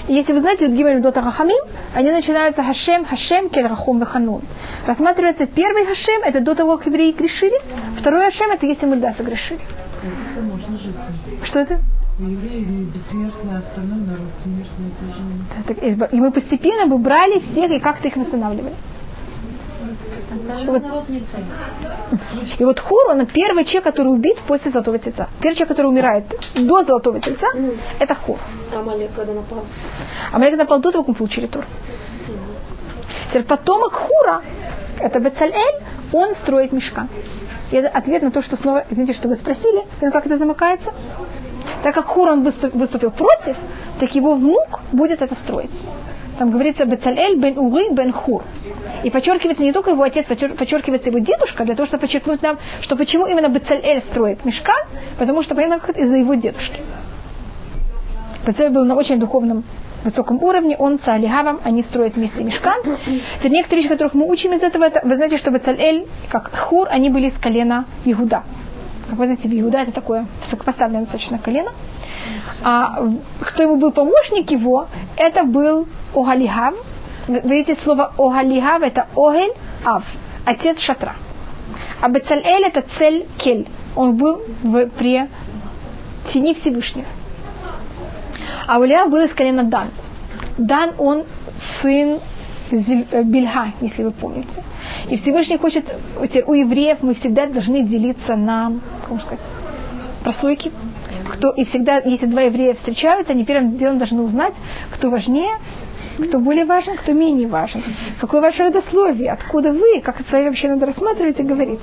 И если вы знаете, вот Гимель Дота Рахамим, они начинаются Хашем, Хашем, Кель Рахум Ваханун. Рассматривается первый Хашем, это до того, как евреи грешили. Второй Хашем, это если мы да согрешили. Что это? Бессмертные, а остальной народ смертный. И мы постепенно бы брали всех и как-то их восстанавливали. Вот. И вот Хур, он первый человек, который убит после Золотого Тельца. Первый человек, который умирает до Золотого Тельца, mm. это Хур. А Амалек когда напал? Амалек напал до того, как мы получили Тур. Mm. Теперь потомок Хура, это Бецалель, он строит мешка. И это ответ на то, что снова, извините, что вы спросили, как это замыкается. Так как Хур он выступил против, так его внук будет это строить. Там говорится Бецалель бен Уры бен Хур. И подчеркивается не только его отец, подчеркивается его дедушка, для того, чтобы подчеркнуть нам, что почему именно Бецалель строит мешкан, потому что, понятно, из-за его дедушки. Бецалель был на очень духовном высоком уровне, он с Алихавом, они строят вместе мешкан. Это некоторые вещи, которых мы учим из этого, это, вы знаете, что Бецалель, как Хур, они были из колена Иуда. Как вы знаете, Иуда это такое высокопоставленное достаточно колено. А кто ему был помощник его, это был Огалигав. Вы видите слово Огалигав, это Огель Ав, отец шатра. А Бецалель это цель Кель. Он был в, при тени Всевышнего. А Улиав был из колена Дан. Дан, он сын э, Бельга, если вы помните. И Всевышний хочет, у евреев мы всегда должны делиться на, как сказать, прослойки. Кто, и всегда, если два еврея встречаются, они первым делом должны узнать, кто важнее, кто более важен, кто менее важен. Какое ваше родословие, откуда вы, как это вообще надо рассматривать и говорить.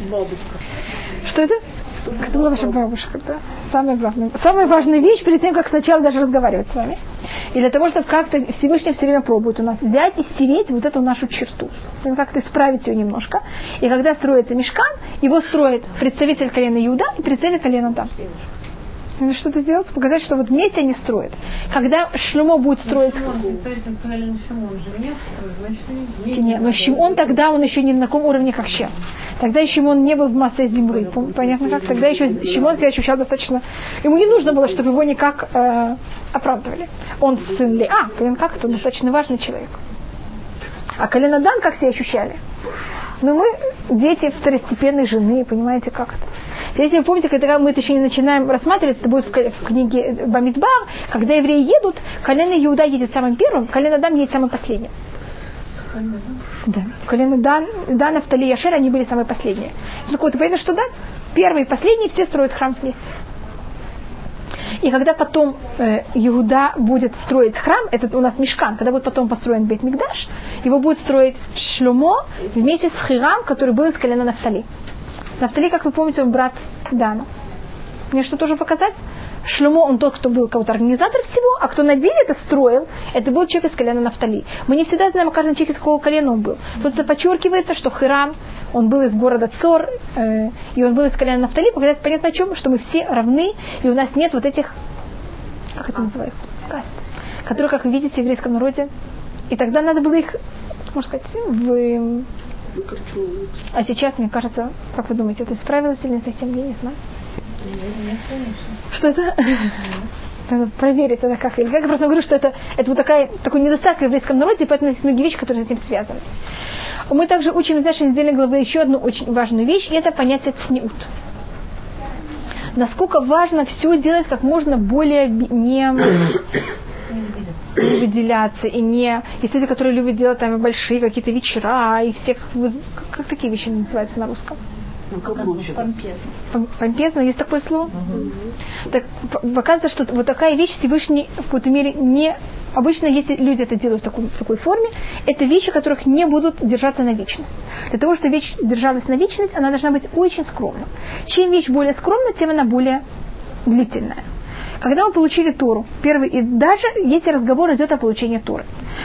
Что это? Как была ваша бабушка, да? Самая главная, самая важная вещь перед тем, как сначала даже разговаривать с вами. И для того, чтобы как-то Всевышний все время пробует у нас взять и стереть вот эту нашу черту. Как-то исправить ее немножко. И когда строится мешкан, его строит представитель колена Иуда и представитель колена Там. Надо что-то сделать, показать, что вот вместе они строят. Когда Шлюмо будет строить... Нет, но Шимон тогда, он еще не на таком уровне, как сейчас. Тогда еще Шимон не был в массе земли. Понятно как? Тогда еще Шимон себя ощущал достаточно... Ему не нужно было, чтобы его никак э, оправдывали. Он сын ли? А, понятно как? Это достаточно важный человек. А Калинадан как себя ощущали? Но мы дети второстепенной жены, понимаете, как это? Если вы помните, когда мы это еще не начинаем рассматривать, это будет в книге Бамидбар, когда евреи едут, колено Иуда едет самым первым, колено Дан едет самым последним. Да. Колено Дан, Дан, Автали и они были самые последние. Так вот, понятно, что да? Первый и последний все строят храм вместе. И когда потом э, Иуда будет строить храм, это у нас мешкан, когда будет потом построен Бейт Мигдаш, его будет строить Шлюмо вместе с Хирам, который был из колена Нафтали. Нафтали, как вы помните, он брат Дана. Мне что тоже показать? Шлюмо, он тот, кто был кого-то организатор всего, а кто на деле это строил, это был человек из колена Нафтали. Мы не всегда знаем о каждом человеке, из какого колена он был. Тут подчеркивается, что Хирам, он был из города Цор, э, и он был из колена Нафтали, показать понятно о чем, что мы все равны, и у нас нет вот этих, как это называется, каст, которые, как вы видите, в еврейском народе. И тогда надо было их, можно сказать, в... А сейчас, мне кажется, как вы думаете, это исправилось или не совсем, я не знаю. Что это? Надо проверить это как. Или как я просто говорю, что это, это вот такая, такой недостаток в еврейском народе, поэтому есть многие вещи, которые с этим связаны. Мы также учим из нашей недельной главы еще одну очень важную вещь, и это понятие цниут. Насколько важно все делать как можно более не выделяться и не... Есть люди, которые любят делать там большие какие-то вечера и всех... Как такие вещи называются на русском? Помпезно. Помпезно, есть такое слово? Угу. Так показывается, что вот такая вещь Всевышний в какой-то мере не... Обычно, если люди это делают в такой, в такой форме, это вещи, которых не будут держаться на вечность. Для того, чтобы вещь держалась на вечность, она должна быть очень скромна. Чем вещь более скромна, тем она более длительная. Когда мы получили Тору, первый, и даже если разговор идет о получении Торы,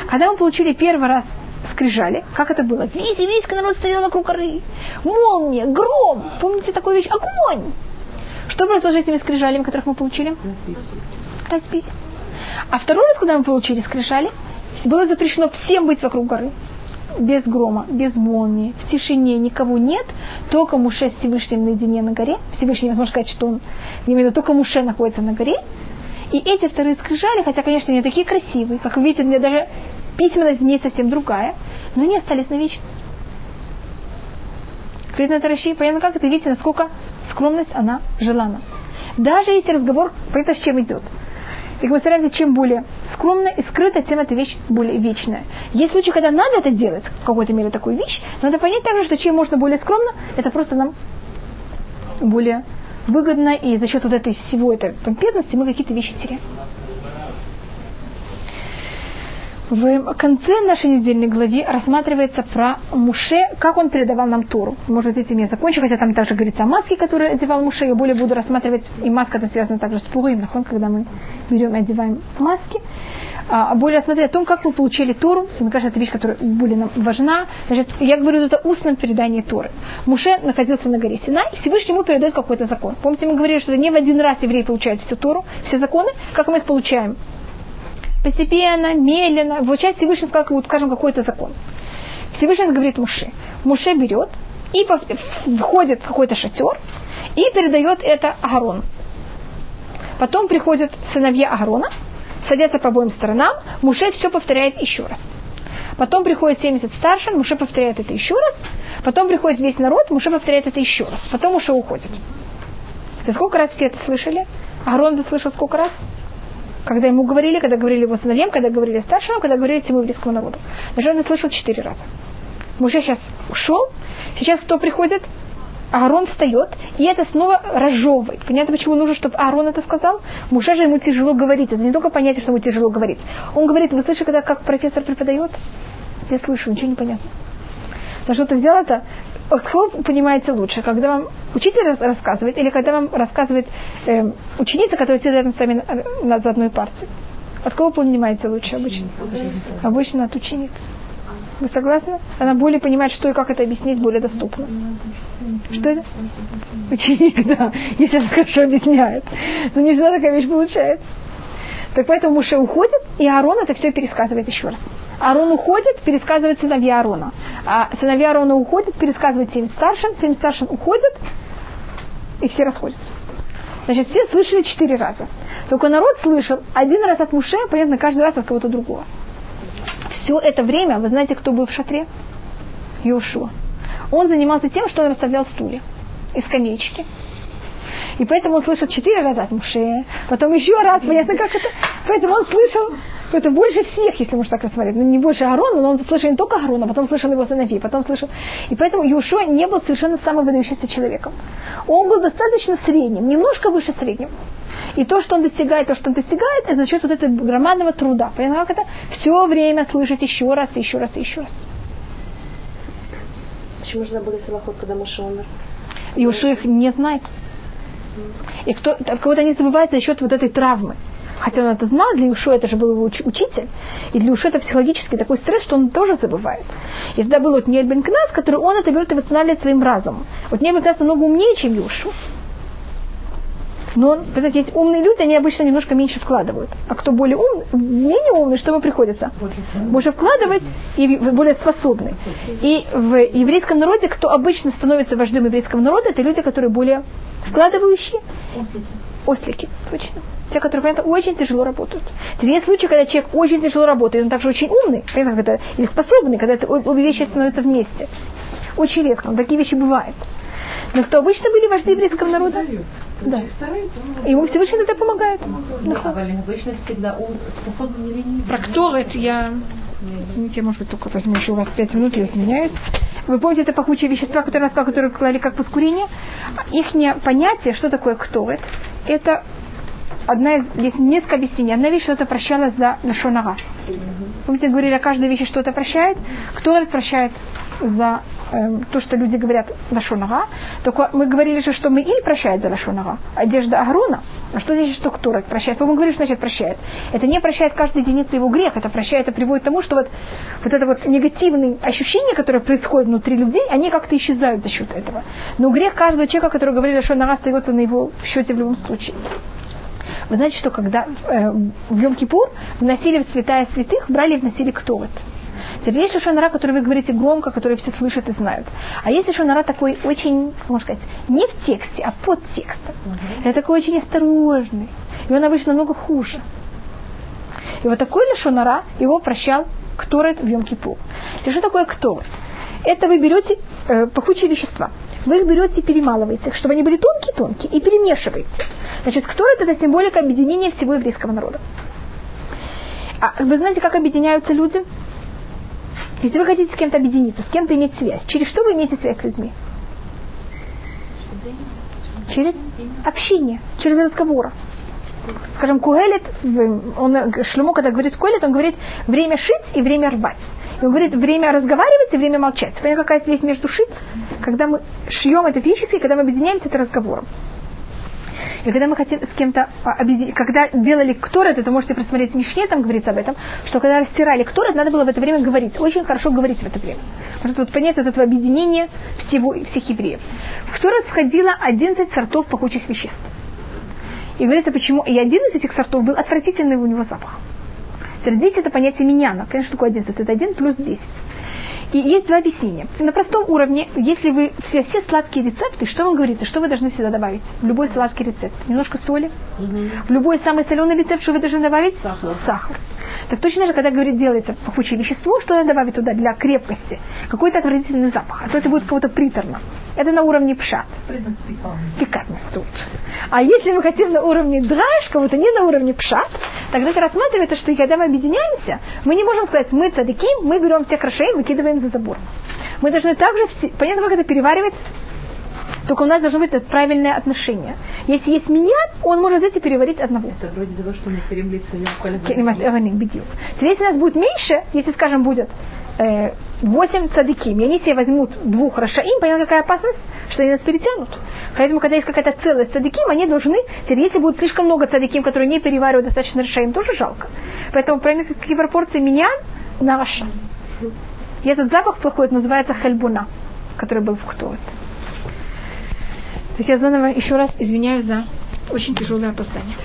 когда мы получили первый раз скрижали. Как это было? Весь еврейский народ стоял вокруг горы. Молния, гром. Помните такую вещь? Огонь. Что произошло с этими скрижалями, которых мы получили? Разбились. А второй раз, когда мы получили скрижали, было запрещено всем быть вокруг горы. Без грома, без молнии, в тишине, никого нет, только Муше Всевышний наедине на горе. Всевышний, возможно сказать, что он, не только Муше находится на горе. И эти вторые скрижали, хотя, конечно, они такие красивые, как вы видите, мне даже письменность в ней совсем другая, но они остались на вечность. Критна Тараши, понятно, как это, видите, насколько скромность, она желана. Даже если разговор, понятно, с чем идет. И мы стараемся, чем более скромно и скрыто, тем эта вещь более вечная. Есть случаи, когда надо это делать, в какой-то мере такую вещь, но надо понять также, что чем можно более скромно, это просто нам более выгодно, и за счет вот этой всего этой помпезности мы какие-то вещи теряем. В конце нашей недельной главе рассматривается про Муше, как он передавал нам Тору. Может, этим я закончу, хотя там также говорится о маске, которую одевал Муше. Я более буду рассматривать, и маска это связана также с Пугоем, когда мы берем и одеваем маски. А более рассмотреть о том, как мы получили Тору. Мне кажется, это вещь, которая более нам важна. Значит, я говорю, это устное передание Торы. Муше находился на горе Синай, и Всевышний ему передает какой-то закон. Помните, мы говорили, что не в один раз евреи получают всю Тору, все законы, как мы их получаем? Постепенно, медленно, в части Всевышний сказал, вот, скажем, какой-то закон. Всевышний говорит Муше. Муше берет и входит в какой-то шатер и передает это Агарону. Потом приходят сыновья Аарона, садятся по обоим сторонам, Муше все повторяет еще раз. Потом приходит 70 старшин, Муше повторяет это еще раз. Потом приходит весь народ, Муше повторяет это еще раз. Потом Муше уходит. И сколько раз все это слышали? Аарон это слышал сколько раз? Когда ему говорили, когда говорили его сыновьям, когда говорили старшим, когда говорили всему еврейскому народу. Даже он слышал четыре раза. Муше сейчас ушел. Сейчас кто приходит? Аарон встает, и это снова разжевывает. Понятно, почему нужно, чтобы Аарон это сказал? Муше же ему тяжело говорить. Это не только понятие, что ему тяжело говорить. Он говорит, вы слышите, когда как профессор преподает? Я слышу, ничего не понятно. Но что ты сделал это? Кто понимаете лучше, когда вам учитель рассказывает, или когда вам рассказывает э, ученица, которая сидит рядом с вами на, на, за одной партией? От кого понимаете лучше обычно? Обычно от ученицы. Вы согласны? Она более понимает, что и как это объяснить более доступно. Что это? Ученик, да. Если она хорошо объясняет. Но не всегда такая вещь получается. Так поэтому Муше уходит, и Аарон это все пересказывает еще раз. Аарон уходит, пересказывает сыновья Аарона. А сыновья Аарона уходят, пересказывает семь старшин, семь старшин уходят, и все расходятся. Значит, все слышали четыре раза. Только народ слышал один раз от Муше, понятно, каждый раз от кого-то другого. Все это время, вы знаете, кто был в шатре? Иошуа. Он занимался тем, что он расставлял стулья и скамеечки. И поэтому он слышал четыре раза от Муше, потом еще раз, понятно, как это. Поэтому он слышал это больше всех, если можно так рассмотреть. Ну, не больше Аарона, но он слышал не только Аарона, потом слышал его сыновей, потом слышал. И поэтому Юшуа не был совершенно самым выдающимся человеком. Он был достаточно средним, немножко выше среднего. И то, что он достигает, то, что он достигает, это за счет вот этого громадного труда. Понятно, как это? Все время слышать еще раз, еще раз, еще раз. Почему же забыли Салахот, когда Маша умер? Иошуа их не знает. И кто, кого-то не забывает за счет вот этой травмы. Хотя он это знал, для Ушо это же был его учитель. И для Ушо это психологический такой стресс, что он тоже забывает. И тогда был вот Бен Кнас, который он это берет и восстанавливает своим разумом. Вот Бен Кнас намного умнее, чем Юшу. Но, знаете, есть умные люди, они обычно немножко меньше вкладывают. А кто более умный, менее умный, что ему приходится? Больше вкладывать и более способный. И в еврейском народе, кто обычно становится вождем еврейского народа, это люди, которые более вкладывающие. Ослики, точно. Те, которые, понятно, очень тяжело работают. Есть случаи, когда человек очень тяжело работает, он также очень умный, понятно, когда, или способный, когда это, обе вещи становятся вместе. Очень редко, но такие вещи бывают. Но кто обычно были вожди еврейского народа? Да. Ему Всевышний это помогает. обычно всегда он способен или не. Про кто это я... Извините, может быть, только возьму еще у вас пять минут, я изменяюсь. Вы помните, это пахучие вещества, которые, которые клали как воскурение? Их понятие, что такое ктовет, это одна из, есть несколько объяснений. Одна вещь, что это прощалось за Лашонара. Помните, говорили, о каждой вещи что-то прощает. Кто это прощает за э, то, что люди говорят Лашонара. Только мы говорили же, что мы или прощает за Лашонара, одежда Агрона. А что значит, что кто прощает? Мы говорили, что значит прощает. Это не прощает каждую единицу его грех, это прощает, это приводит к тому, что вот, вот это вот негативные ощущения, которые происходят внутри людей, они как-то исчезают за счет этого. Но грех каждого человека, который говорит Лашонара, остается на его счете в любом случае. Вы знаете, что когда э, в Йом-Кипур вносили в святая святых, брали и вносили ктовет. Теперь есть шонара, который вы говорите громко, который все слышат и знают. А есть шонара такой очень, можно сказать, не в тексте, а под текстом. Uh-huh. Это такой очень осторожный. И он обычно намного хуже. И вот такой лишонара его прощал Кторет в Йом-Кипур. И что такое Кторет? Это вы берете э, пахучие вещества. Вы их берете и перемалываете, чтобы они были тонкие-тонкие, и перемешиваете. Значит, Кторет это символика объединения всего еврейского народа. А вы знаете, как объединяются люди? Если вы хотите с кем-то объединиться, с кем-то иметь связь, через что вы имеете связь с людьми? Через общение, через разговоры. Скажем, Куэлет, он, Шлюмо, когда говорит Куэлет, он говорит время шить и время рвать. И он говорит время разговаривать и время молчать. Понятно, какая связь между шить, когда мы шьем это физически, когда мы объединяемся, это разговором. И когда мы хотим с кем-то объединить, когда делали кторет, это можете просмотреть Мишне, там говорится об этом, что когда растирали кторет, надо было в это время говорить. Очень хорошо говорить в это время. Потому вот понять вот этого объединения всего, всех евреев. В кторет входило 11 сортов пахучих веществ. И говорится, почему. И один из этих сортов был отвратительный у него запах. Теперь 10 это понятие миньяна. Конечно, такое 11. Это 1 плюс 10. И есть два объяснения. На простом уровне, если вы все, все сладкие рецепты, что вам говорится, что вы должны всегда добавить? В любой сладкий рецепт. Немножко соли. В любой самый соленый рецепт, что вы должны добавить? Сахар. Сахар. Так точно же, когда говорит, делается пахучее вещество, что надо добавить туда для крепкости? Какой-то отвратительный запах. А то это будет кого-то приторно. Это на уровне пшат. Пикантность тут. А если мы хотим на уровне драйш, кого-то не на уровне пшат, тогда это рассматривается, что когда мы объединяемся, мы не можем сказать, мы цадиким, мы берем всех рашей, выкидываем за забор. Мы должны также, все, понятно, как это переваривать? Только у нас должно быть это правильное отношение. Если есть меня, он может взять и переварить одного. Это вроде того, что мы бедил. Теперь, если у нас будет меньше, если, скажем, будет э, 8 цадиким, и они себе возьмут двух рашаим, понятно, какая опасность, что они нас перетянут. Поэтому, когда есть какая-то целость цадиким, они должны, теперь, если будет слишком много цадиким, которые не переваривают достаточно рашаим, тоже жалко. Поэтому, правильно, какие пропорции меня на раша. И этот запах плохой, это называется хальбуна, который был в ктовет. Так я заново еще раз извиняюсь за очень тяжелое опоздание.